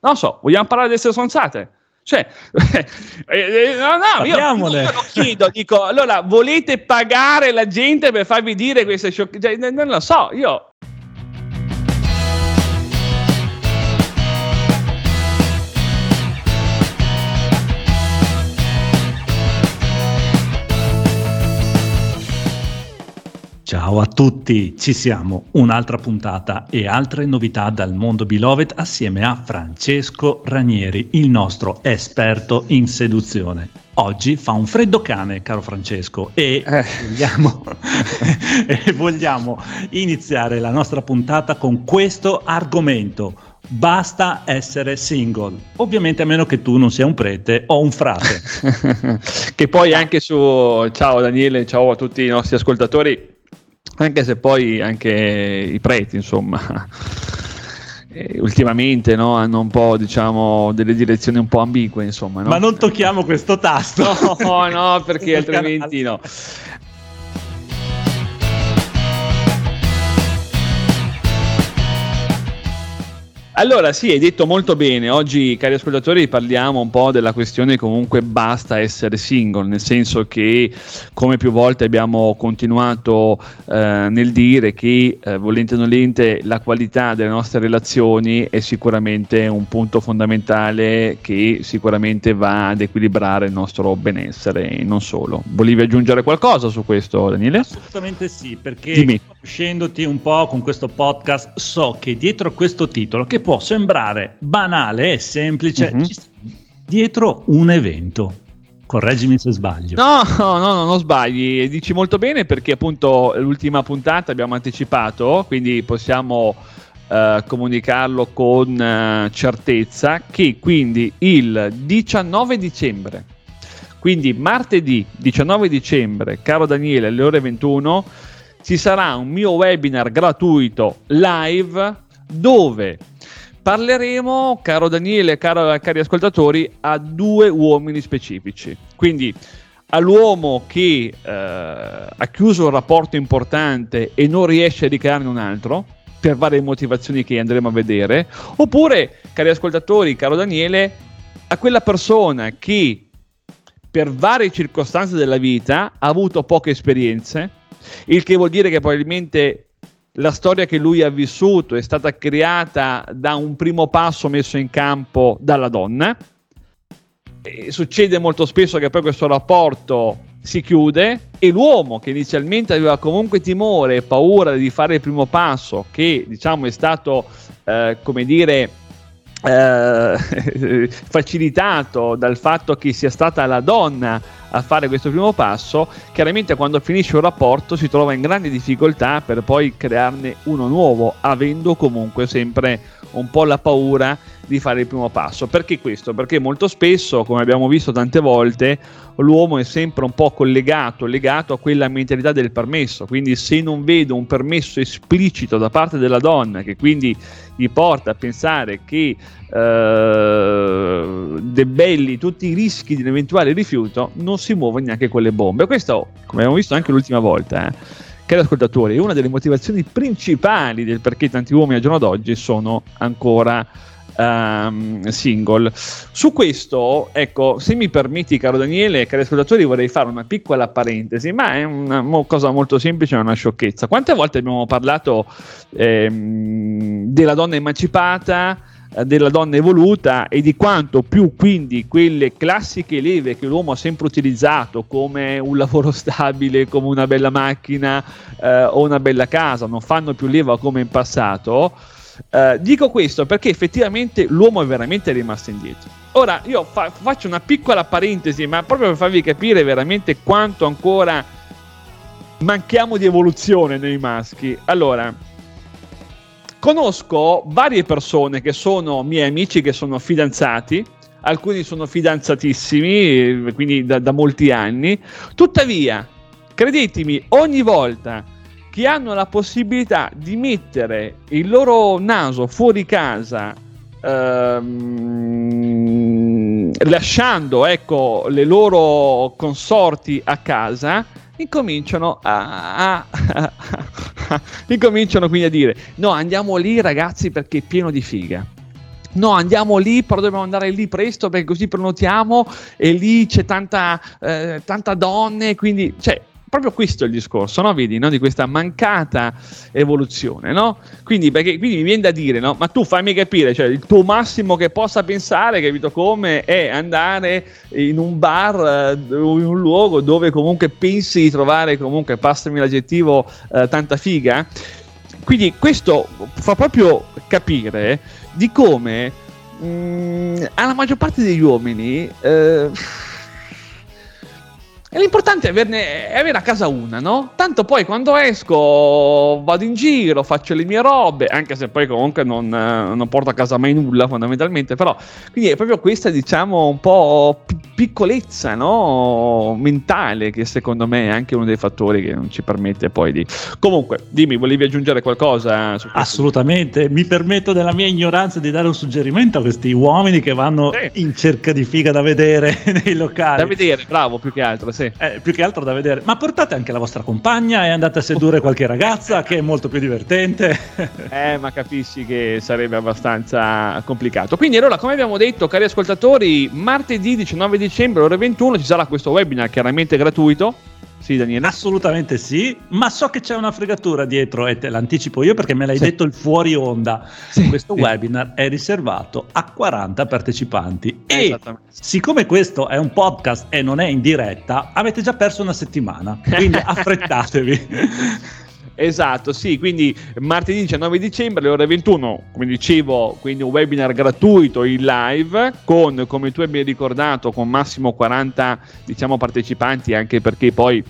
Non so, vogliamo parlare delle stronzate? Cioè, eh, eh, no, no, io, io lo chiedo, dico, allora volete pagare la gente per farvi dire queste sciocchezze? Cioè, non lo so, io Ciao a tutti, ci siamo, un'altra puntata e altre novità dal mondo Beloved assieme a Francesco Ranieri, il nostro esperto in seduzione. Oggi fa un freddo cane, caro Francesco, e, eh. vogliamo, e vogliamo iniziare la nostra puntata con questo argomento. Basta essere single, ovviamente a meno che tu non sia un prete o un frate. che poi anche su, ciao Daniele, ciao a tutti i nostri ascoltatori, anche se poi anche i preti, insomma, eh, ultimamente no, hanno un po' diciamo delle direzioni un po' ambigue, insomma. No? Ma non tocchiamo questo tasto. No, no, perché altrimenti no. Allora, sì, hai detto molto bene. Oggi, cari ascoltatori, parliamo un po' della questione comunque basta essere single, nel senso che, come più volte abbiamo continuato eh, nel dire che, eh, volente o nolente, la qualità delle nostre relazioni è sicuramente un punto fondamentale che sicuramente va ad equilibrare il nostro benessere e non solo. Volevi aggiungere qualcosa su questo, Daniele? Assolutamente sì, perché Dimmi. conoscendoti un po' con questo podcast so che dietro questo titolo, che può sembrare banale e semplice, uh-huh. dietro un evento. Correggimi se sbaglio. No, no, no, non sbagli. Dici molto bene perché appunto l'ultima puntata abbiamo anticipato, quindi possiamo uh, comunicarlo con uh, certezza che quindi il 19 dicembre, quindi martedì 19 dicembre, caro Daniele, alle ore 21, ci sarà un mio webinar gratuito live dove parleremo, caro Daniele, caro, cari ascoltatori, a due uomini specifici. Quindi all'uomo che eh, ha chiuso un rapporto importante e non riesce a ricrearne un altro, per varie motivazioni che andremo a vedere, oppure, cari ascoltatori, caro Daniele, a quella persona che per varie circostanze della vita ha avuto poche esperienze, il che vuol dire che probabilmente la storia che lui ha vissuto è stata creata da un primo passo messo in campo dalla donna. E succede molto spesso che poi questo rapporto si chiude e l'uomo che inizialmente aveva comunque timore e paura di fare il primo passo, che diciamo è stato, eh, come dire, eh, facilitato dal fatto che sia stata la donna a fare questo primo passo, chiaramente quando finisce un rapporto si trova in grande difficoltà per poi crearne uno nuovo, avendo comunque sempre un po' la paura di fare il primo passo. Perché questo? Perché molto spesso, come abbiamo visto tante volte, l'uomo è sempre un po' collegato, legato a quella mentalità del permesso. Quindi se non vedo un permesso esplicito da parte della donna, che quindi gli porta a pensare che eh, debelli tutti i rischi di un eventuale rifiuto, non si muove neanche con le bombe. Questo, come abbiamo visto anche l'ultima volta, eh, cari ascoltatori, è una delle motivazioni principali del perché tanti uomini al giorno d'oggi sono ancora um, single. Su questo, ecco, se mi permetti, caro Daniele, cari ascoltatori, vorrei fare una piccola parentesi, ma è una cosa molto semplice, è una sciocchezza. Quante volte abbiamo parlato ehm, della donna emancipata? Eh, della donna evoluta e di quanto più quindi quelle classiche leve che l'uomo ha sempre utilizzato come un lavoro stabile, come una bella macchina eh, o una bella casa, non fanno più leva come in passato. Eh, dico questo perché effettivamente l'uomo è veramente rimasto indietro. Ora io fa- faccio una piccola parentesi, ma proprio per farvi capire veramente quanto ancora manchiamo di evoluzione nei maschi. Allora, Conosco varie persone che sono miei amici che sono fidanzati, alcuni sono fidanzatissimi, quindi da, da molti anni. Tuttavia, credetemi, ogni volta che hanno la possibilità di mettere il loro naso fuori casa, ehm, lasciando ecco, le loro consorti a casa, incominciano a, a, incominciano quindi a dire no andiamo lì ragazzi perché è pieno di figa. No, andiamo lì, però dobbiamo andare lì presto perché così prenotiamo e lì c'è tanta, eh, tanta donne, quindi cioè, proprio questo è il discorso, no? Vedi, no? Di questa mancata evoluzione, no? Quindi, perché, quindi mi viene da dire, no? Ma tu fammi capire, cioè il tuo massimo che possa pensare, capito come, è andare in un bar eh, in un luogo dove comunque pensi di trovare, comunque, passami l'aggettivo, eh, tanta figa. Quindi questo fa proprio capire di come mh, mm, alla maggior parte degli uomini... Eh, e l'importante è, averne, è avere a casa una, no? Tanto poi quando esco vado in giro, faccio le mie robe, anche se poi comunque non, non porto a casa mai nulla fondamentalmente, però quindi è proprio questa diciamo un po' piccolezza no? mentale che secondo me è anche uno dei fattori che non ci permette poi di... Comunque, dimmi, volevi aggiungere qualcosa? Assolutamente, mi permetto della mia ignoranza di dare un suggerimento a questi uomini che vanno sì. in cerca di figa da vedere nei locali. Da vedere, bravo, più che altro sì. Eh, più che altro da vedere. Ma portate anche la vostra compagna e andate a sedurre qualche ragazza che è molto più divertente. eh, ma capisci che sarebbe abbastanza complicato. Quindi allora, come abbiamo detto, cari ascoltatori, martedì 19 dicembre, ore 21, ci sarà questo webinar chiaramente gratuito sì, Daniele. Assolutamente sì, ma so che c'è una fregatura dietro e te l'anticipo io perché me l'hai sì. detto il fuori onda. Sì, questo sì. webinar è riservato a 40 partecipanti e siccome questo è un podcast e non è in diretta, avete già perso una settimana, quindi affrettatevi. Esatto, sì, quindi martedì 19 dicembre alle ore 21, come dicevo, quindi un webinar gratuito in live con, come tu hai ricordato, con massimo 40 diciamo, partecipanti, anche perché poi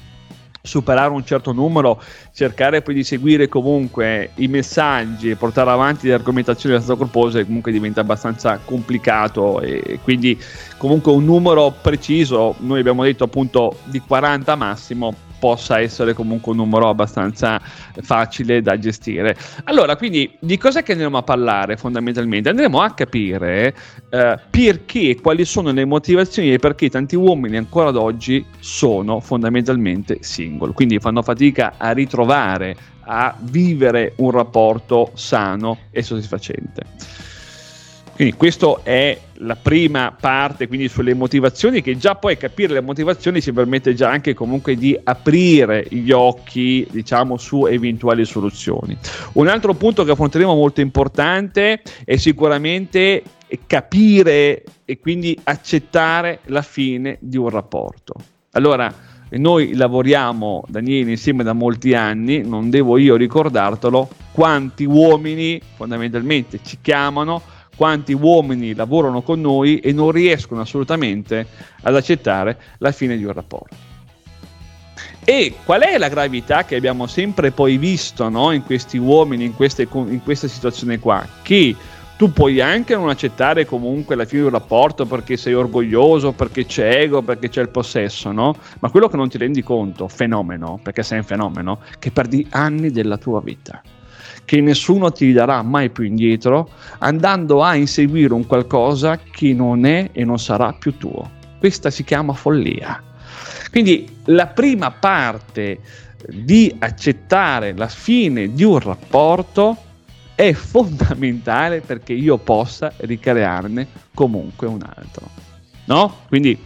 superare un certo numero, cercare poi di seguire comunque i messaggi e portare avanti le argomentazioni abbastanza corpose comunque diventa abbastanza complicato e quindi comunque un numero preciso, noi abbiamo detto appunto di 40 massimo, possa essere comunque un numero abbastanza facile da gestire. Allora, quindi di cos'è che andremo a parlare fondamentalmente? Andremo a capire eh, perché, quali sono le motivazioni e perché tanti uomini ancora ad oggi sono fondamentalmente single, quindi fanno fatica a ritrovare, a vivere un rapporto sano e soddisfacente. Quindi questa è la prima parte, quindi sulle motivazioni, che già poi capire le motivazioni ci permette già anche comunque di aprire gli occhi, diciamo, su eventuali soluzioni. Un altro punto che affronteremo molto importante è sicuramente capire e quindi accettare la fine di un rapporto. Allora, noi lavoriamo, Daniele, insieme da molti anni, non devo io ricordartelo, quanti uomini fondamentalmente ci chiamano quanti uomini lavorano con noi e non riescono assolutamente ad accettare la fine di un rapporto. E qual è la gravità che abbiamo sempre poi visto no? in questi uomini, in queste, in questa situazione qua? Che tu puoi anche non accettare comunque la fine di un rapporto perché sei orgoglioso, perché c'è ego, perché c'è il possesso, no? Ma quello che non ti rendi conto, fenomeno, perché sei un fenomeno, che perdi anni della tua vita che nessuno ti darà mai più indietro, andando a inseguire un qualcosa che non è e non sarà più tuo. Questa si chiama follia. Quindi la prima parte di accettare la fine di un rapporto è fondamentale perché io possa ricrearne comunque un altro. No? Quindi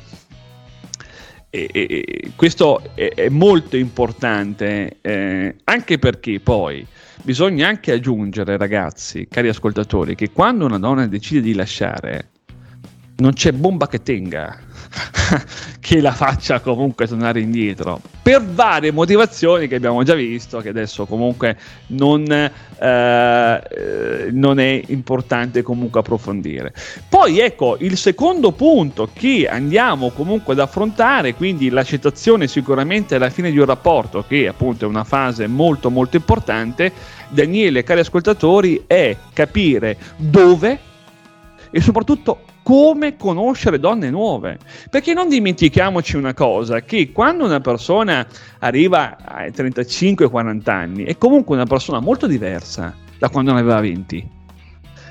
e, e, questo è, è, molto importante eh, anche perché poi bisogna anche aggiungere, ragazzi, cari ascoltatori, che quando una donna decide di lasciare, non c'è bomba che tenga che la faccia comunque tornare indietro per varie motivazioni che abbiamo già visto che adesso comunque non, eh, eh, non è importante comunque approfondire. Poi ecco il secondo punto che andiamo comunque ad affrontare quindi l'accettazione sicuramente alla fine di un rapporto che appunto è una fase molto molto importante Daniele cari ascoltatori è capire dove e soprattutto come conoscere donne nuove. Perché non dimentichiamoci una cosa, che quando una persona arriva ai 35-40 anni è comunque una persona molto diversa da quando ne aveva 20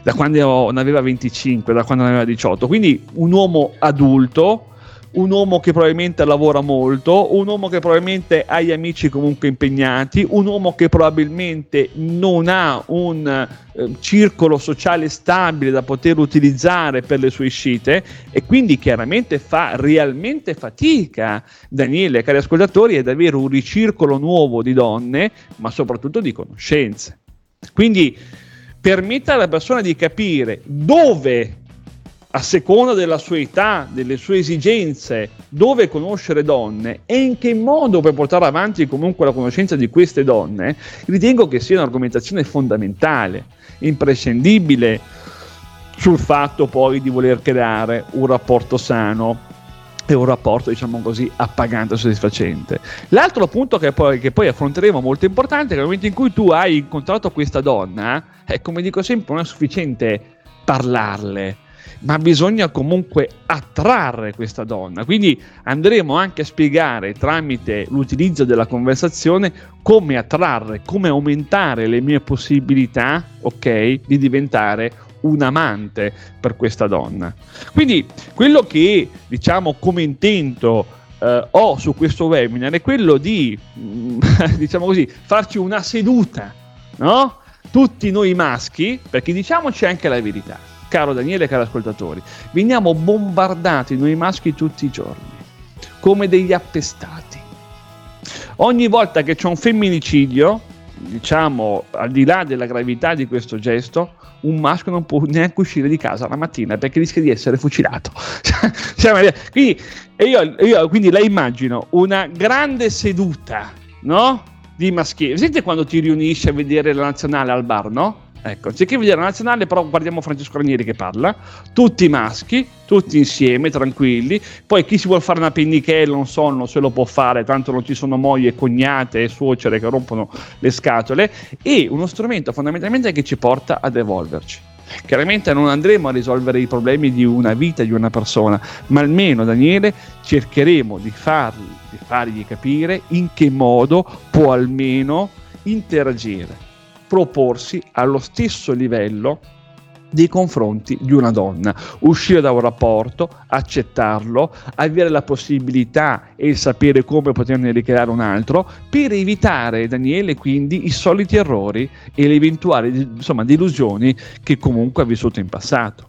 da quando ne aveva 25, da quando ne aveva 18. Quindi un uomo adulto un uomo che probabilmente lavora molto, un uomo che probabilmente ha gli amici comunque impegnati, un uomo che probabilmente non ha un eh, circolo sociale stabile da poter utilizzare per le sue uscite e quindi chiaramente fa realmente fatica, Daniele, cari ascoltatori, ad avere un ricircolo nuovo di donne, ma soprattutto di conoscenze. Quindi permetta alla persona di capire dove a seconda della sua età, delle sue esigenze, dove conoscere donne e in che modo per portare avanti comunque la conoscenza di queste donne, ritengo che sia un'argomentazione fondamentale, imprescindibile sul fatto poi di voler creare un rapporto sano e un rapporto, diciamo così, appagante e soddisfacente. L'altro punto che poi, che poi affronteremo molto importante è che nel momento in cui tu hai incontrato questa donna, eh, come dico sempre, non è sufficiente parlarle, ma bisogna comunque attrarre questa donna. Quindi andremo anche a spiegare tramite l'utilizzo della conversazione come attrarre, come aumentare le mie possibilità, ok, di diventare un amante per questa donna. Quindi quello che diciamo come intento eh, ho su questo webinar è quello di diciamo così, farci una seduta, no? Tutti noi maschi, perché diciamoci anche la verità caro Daniele e cari ascoltatori, veniamo bombardati noi maschi tutti i giorni, come degli appestati. Ogni volta che c'è un femminicidio, diciamo al di là della gravità di questo gesto, un maschio non può neanche uscire di casa la mattina perché rischia di essere fucilato. Cioè, quindi, io, io quindi la immagino una grande seduta, no? Di maschili. Senti quando ti riunisci a vedere la nazionale al bar, no? Ecco, anziché vedere la nazionale, però guardiamo Francesco Ranieri che parla, tutti maschi, tutti insieme, tranquilli. Poi chi si vuole fare una pennichella, un sonno, se lo può fare, tanto non ci sono mogli cognate e suocere che rompono le scatole. E uno strumento fondamentalmente che ci porta ad evolverci. Chiaramente non andremo a risolvere i problemi di una vita, di una persona, ma almeno Daniele cercheremo di, fargli, di fargli capire in che modo può almeno interagire proporsi allo stesso livello nei confronti di una donna, uscire da un rapporto, accettarlo, avere la possibilità e il sapere come poterne ricreare un altro, per evitare, Daniele, quindi i soliti errori e le eventuali insomma, delusioni che comunque ha vissuto in passato.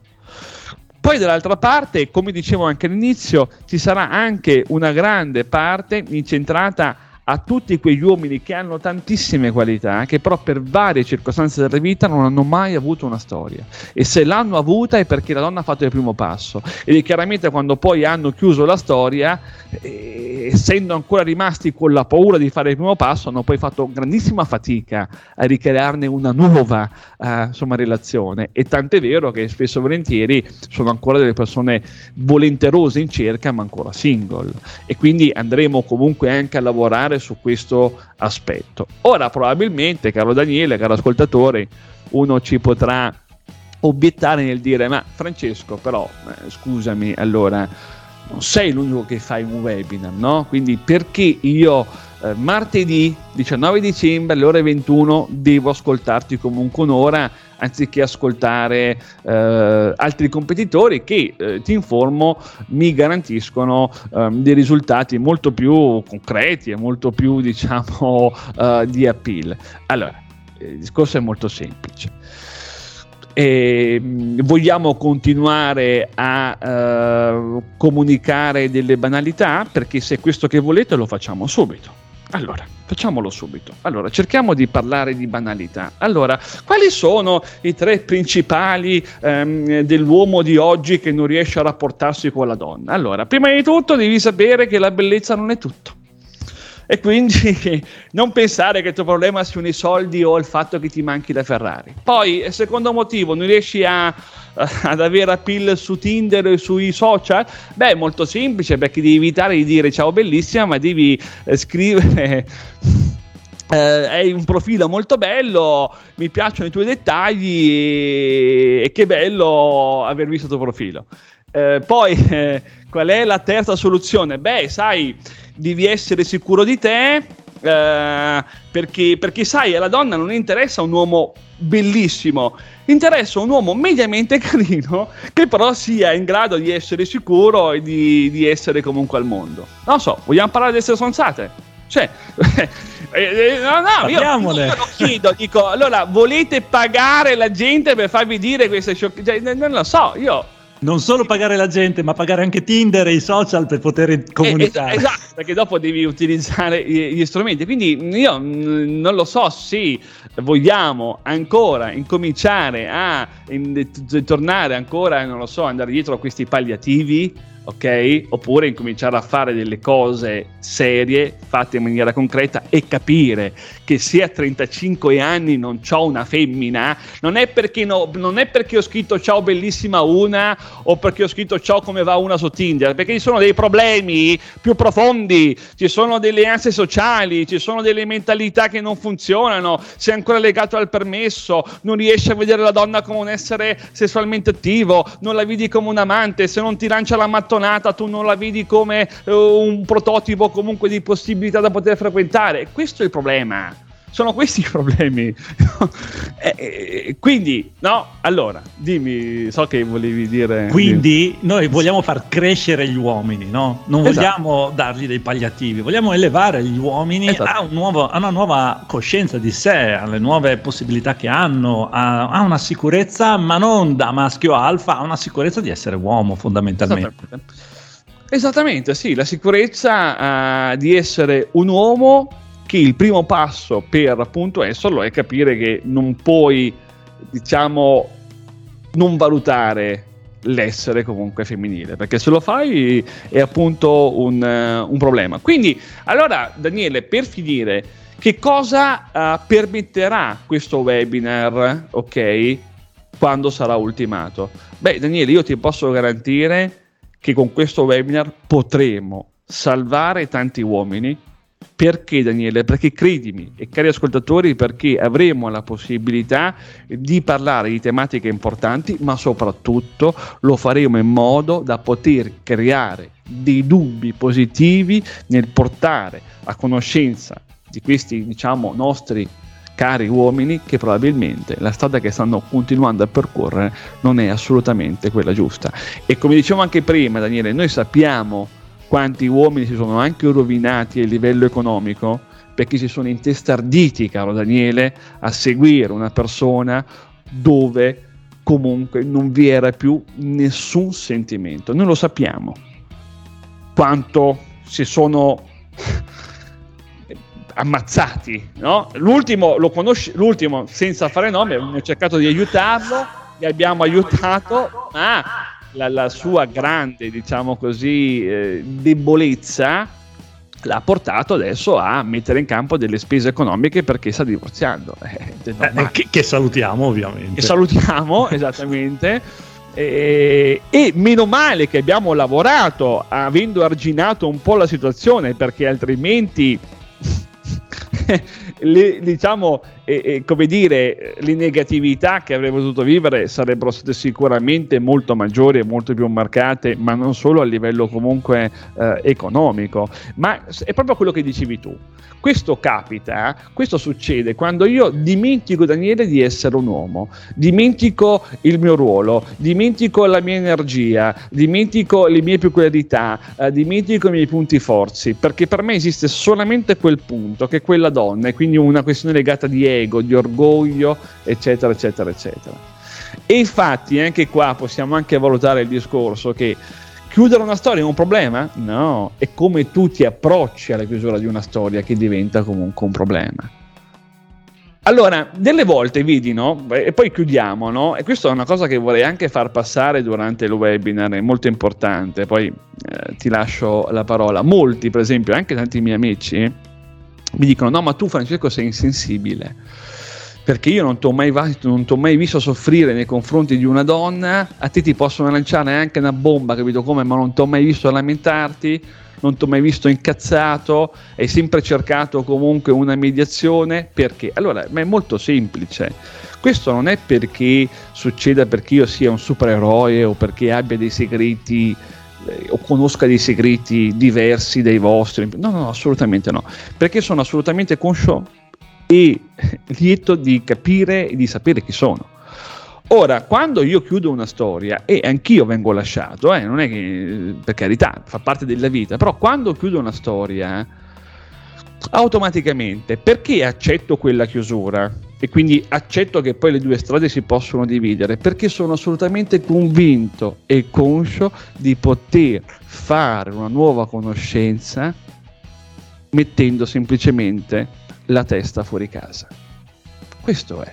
Poi dall'altra parte, come dicevo anche all'inizio, ci sarà anche una grande parte incentrata a tutti quegli uomini che hanno tantissime qualità, che però per varie circostanze della vita non hanno mai avuto una storia. E se l'hanno avuta è perché la donna ha fatto il primo passo. E chiaramente quando poi hanno chiuso la storia, eh, essendo ancora rimasti con la paura di fare il primo passo, hanno poi fatto grandissima fatica a ricrearne una nuova eh, insomma, relazione. E tant'è vero che spesso e volentieri sono ancora delle persone volenterose in cerca, ma ancora single. E quindi andremo comunque anche a lavorare ragionare su questo aspetto. Ora, probabilmente, caro Daniele, caro ascoltatore, uno ci potrà obiettare nel dire: Ma Francesco, però, eh, scusami, allora non sei l'unico che fai un webinar, no? Quindi perché io eh, martedì 19 dicembre alle ore 21 devo ascoltarti comunque un'ora anziché ascoltare eh, altri competitori che, eh, ti informo, mi garantiscono eh, dei risultati molto più concreti e molto più, diciamo, eh, di appeal. Allora, il discorso è molto semplice. E mm, vogliamo continuare a uh, comunicare delle banalità perché se è questo che volete lo facciamo subito allora, facciamolo subito. Allora, cerchiamo di parlare di banalità. Allora, quali sono i tre principali ehm, dell'uomo di oggi che non riesce a rapportarsi con la donna? Allora, prima di tutto devi sapere che la bellezza non è tutto. E quindi non pensare che il tuo problema siano i soldi o il fatto che ti manchi la Ferrari. Poi, secondo motivo, non riesci a ad avere appeal su Tinder e sui social? Beh, è molto semplice perché devi evitare di dire ciao bellissima, ma devi eh, scrivere. Eh, hai un profilo molto bello, mi piacciono i tuoi dettagli e che bello aver visto il tuo profilo. Eh, poi, eh, qual è la terza soluzione? Beh, sai, devi essere sicuro di te, Eh, perché, perché, sai, alla donna non interessa un uomo bellissimo, interessa un uomo mediamente carino che però sia in grado di essere sicuro e di, di essere comunque al mondo. Non so, vogliamo parlare di essere stronzate? Cioè, eh, eh, no, no, io, io, lo chiedo, dico, allora volete pagare la gente per farvi dire queste sciocchezze? Cioè, non lo so, io non solo pagare la gente, ma pagare anche Tinder e i social per poter eh, comunicare. Eh, esatto, perché dopo devi utilizzare gli strumenti. Quindi io non lo so se vogliamo ancora incominciare a in, tornare ancora, non lo so, andare dietro a questi palliativi ok? Oppure incominciare a fare delle cose serie, fatte in maniera concreta e capire che se a 35 anni non ho una femmina, non è, perché no, non è perché ho scritto ciao bellissima una o perché ho scritto ciao come va una su Tinder, perché ci sono dei problemi più profondi, ci sono delle ansie sociali, ci sono delle mentalità che non funzionano, sei ancora legato al permesso, non riesci a vedere la donna come un essere sessualmente attivo, non la vedi come un amante, se non ti lancia la mattonata mattonata tu non la vedi come uh, un prototipo comunque di possibilità da poter frequentare. Questo è il problema. Sono questi i problemi. eh, eh, quindi, no, allora, dimmi, so che volevi dire. Quindi noi vogliamo far crescere gli uomini, no? Non esatto. vogliamo dargli dei palliativi, vogliamo elevare gli uomini esatto. a, un nuovo, a, una nuova coscienza di sé, alle nuove possibilità che hanno, a, a, una sicurezza, ma non da maschio alfa, a una sicurezza di essere uomo fondamentalmente. Esattamente, Esattamente sì, la sicurezza uh, di essere un uomo che il primo passo per appunto esserlo è capire che non puoi, diciamo, non valutare l'essere comunque femminile, perché se lo fai è appunto un, uh, un problema. Quindi, allora, Daniele, per finire, che cosa uh, permetterà questo webinar, ok, quando sarà ultimato? Beh, Daniele, io ti posso garantire che con questo webinar potremo salvare tanti uomini perché Daniele? Perché credimi, e cari ascoltatori, perché avremo la possibilità di parlare di tematiche importanti, ma soprattutto lo faremo in modo da poter creare dei dubbi positivi nel portare a conoscenza di questi, diciamo, nostri cari uomini che probabilmente la strada che stanno continuando a percorrere non è assolutamente quella giusta. E come dicevo anche prima, Daniele, noi sappiamo quanti uomini si sono anche rovinati a livello economico perché si sono intestarditi, caro Daniele, a seguire una persona dove comunque non vi era più nessun sentimento. Noi lo sappiamo quanto si sono ammazzati, no? L'ultimo lo conosci, l'ultimo senza fare nome, abbiamo cercato di aiutarlo, li abbiamo aiutato, ma la, la sua grande, diciamo così, eh, debolezza l'ha portato adesso a mettere in campo delle spese economiche perché sta divorziando. Eh, eh, che, che, salutiamo ovviamente. Che salutiamo, esattamente. E, e, meno male che abbiamo lavorato avendo arginato un po' la situazione perché altrimenti le, diciamo, eh, eh, come dire, le negatività che avremmo dovuto vivere sarebbero state sicuramente molto maggiori e molto più marcate, ma non solo a livello comunque eh, economico, ma è proprio quello che dicevi tu. Questo capita, questo succede quando io dimentico Daniele di essere un uomo, dimentico il mio ruolo, dimentico la mia energia, dimentico le mie peculiarità, eh, dimentico i miei punti forzi, perché per me esiste solamente quel punto che è quella donna, e quindi una questione legata di ego, di orgoglio, eccetera, eccetera, eccetera. E infatti anche qua possiamo anche valutare il discorso che Chiudere una storia è un problema? No, è come tu ti approcci alla chiusura di una storia che diventa comunque un problema. Allora, delle volte vedi, no? E poi chiudiamo, no? E questa è una cosa che vorrei anche far passare durante il webinar, è molto importante, poi eh, ti lascio la parola. Molti, per esempio, anche tanti miei amici, mi dicono, no, ma tu Francesco sei insensibile perché io non ti ho mai, mai, visto soffrire nei confronti di una donna, a te ti possono lanciare anche una bomba, capito come, ma non ti ho mai visto lamentarti, non ti ho mai visto incazzato, hai sempre cercato comunque una mediazione, perché? Allora, ma è molto semplice. Questo non è perché succeda perché io sia un supereroe o perché abbia dei segreti eh, o conosca dei segreti diversi dai vostri. No, no, assolutamente no, perché sono assolutamente conscio e lieto di capire e di sapere chi sono. Ora, quando io chiudo una storia, e anch'io vengo lasciato, eh, non è che per carità, fa parte della vita, però quando chiudo una storia, automaticamente perché accetto quella chiusura? E quindi accetto che poi le due strade si possono dividere perché sono assolutamente convinto e conscio di poter fare una nuova conoscenza mettendo semplicemente la testa fuori casa. Questo è.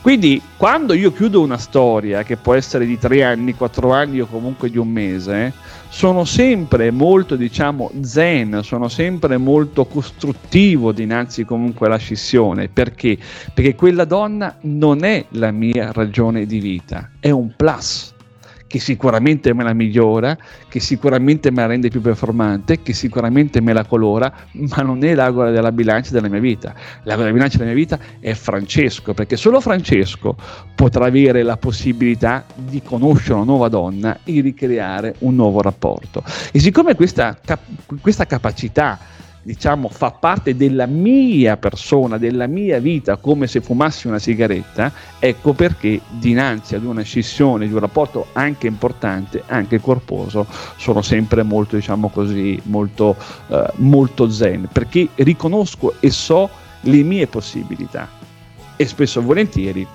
Quindi quando io chiudo una storia, che può essere di tre anni, quattro anni o comunque di un mese, sono sempre molto, diciamo, zen, sono sempre molto costruttivo dinanzi comunque alla scissione. Perché? Perché quella donna non è la mia ragione di vita, è un plus che sicuramente me la migliora, che sicuramente me la rende più performante, che sicuramente me la colora, ma non è l'agola della bilancia della mia vita. L'agola della bilancia della mia vita è Francesco, perché solo Francesco potrà avere la possibilità di conoscere una nuova donna e ricreare un nuovo rapporto. E siccome questa, questa capacità diciamo, fa parte della mia persona, della mia vita, come se fumassi una sigaretta, ecco perché dinanzi ad una scissione di un rapporto anche importante, anche corposo, sono sempre molto, diciamo così, molto, eh, molto zen, perché riconosco e so le mie possibilità e spesso e volentieri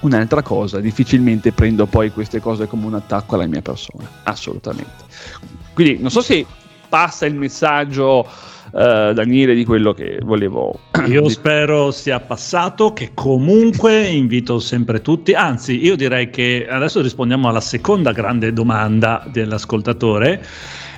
un'altra cosa, difficilmente prendo poi queste cose come un attacco alla mia persona, assolutamente. Quindi non so se passa il messaggio uh, Daniele di quello che volevo. Io spero sia passato, che comunque invito sempre tutti, anzi io direi che adesso rispondiamo alla seconda grande domanda dell'ascoltatore.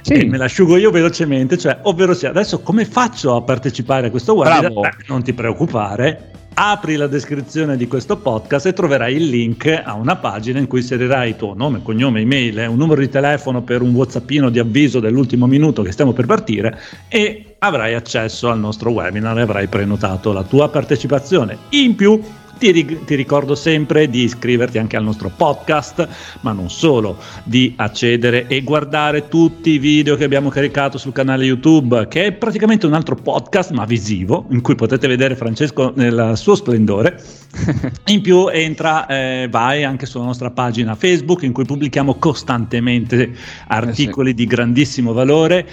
Sì. E me l'asciugo io velocemente, cioè, ovvero sia, adesso come faccio a partecipare a questo webinar? Beh, non ti preoccupare, apri la descrizione di questo podcast e troverai il link a una pagina in cui inserirai tuo nome, cognome, email, un numero di telefono per un whatsappino di avviso dell'ultimo minuto che stiamo per partire e avrai accesso al nostro webinar e avrai prenotato la tua partecipazione. In più ti, ti, ricordo sempre di iscriverti anche al nostro podcast, ma non solo, di accedere e guardare tutti i video che abbiamo caricato sul canale YouTube, che è praticamente un altro podcast, ma visivo, in cui potete vedere Francesco nel suo splendore. in più entra, eh, vai anche sulla nostra pagina Facebook, in cui pubblichiamo costantemente articoli eh sì. di grandissimo valore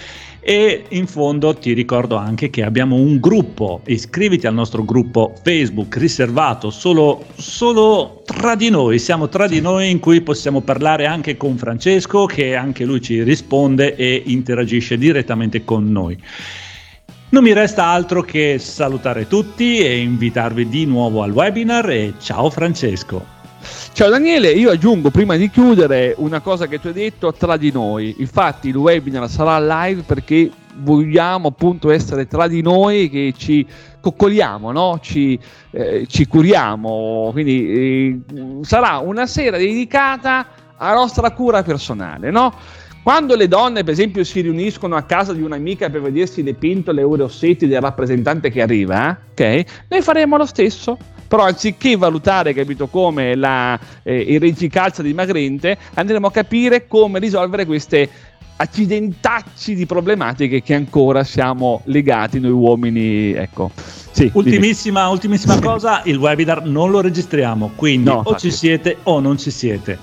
e in fondo ti ricordo anche che abbiamo un gruppo, iscriviti al nostro gruppo Facebook riservato solo, solo tra di noi, siamo tra di noi in cui possiamo parlare anche con Francesco che anche lui ci risponde e interagisce direttamente con noi. Non mi resta altro che salutare tutti e invitarvi di nuovo al webinar e ciao Francesco. Ciao Daniele, io aggiungo prima di chiudere una cosa che tu hai detto tra di noi. Infatti il webinar sarà live perché vogliamo appunto essere tra di noi che ci coccoliamo, no? ci, eh, ci, curiamo. Quindi eh, sarà una sera dedicata alla nostra cura personale, no? Quando le donne, per esempio, si riuniscono a casa di un'amica per vedersi le pintole o i rossetti del rappresentante che arriva, eh, ok? Noi faremo lo stesso però anziché valutare, capito, come la, eh, il reggicalza dimagrente, andremo a capire come risolvere queste accidentacci di problematiche che ancora siamo legati noi uomini, ecco. Sì, ultimissima, ultimissima cosa, il webinar non lo registriamo, quindi no, o ci siete o non ci siete.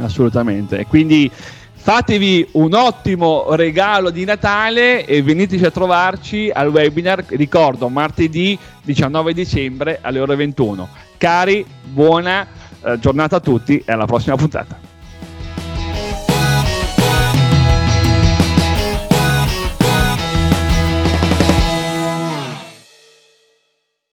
Assolutamente, quindi Fatevi un ottimo regalo di Natale e veniteci a trovarci al webinar, ricordo, martedì 19 dicembre alle ore 21. Cari, buona eh, giornata a tutti e alla prossima puntata.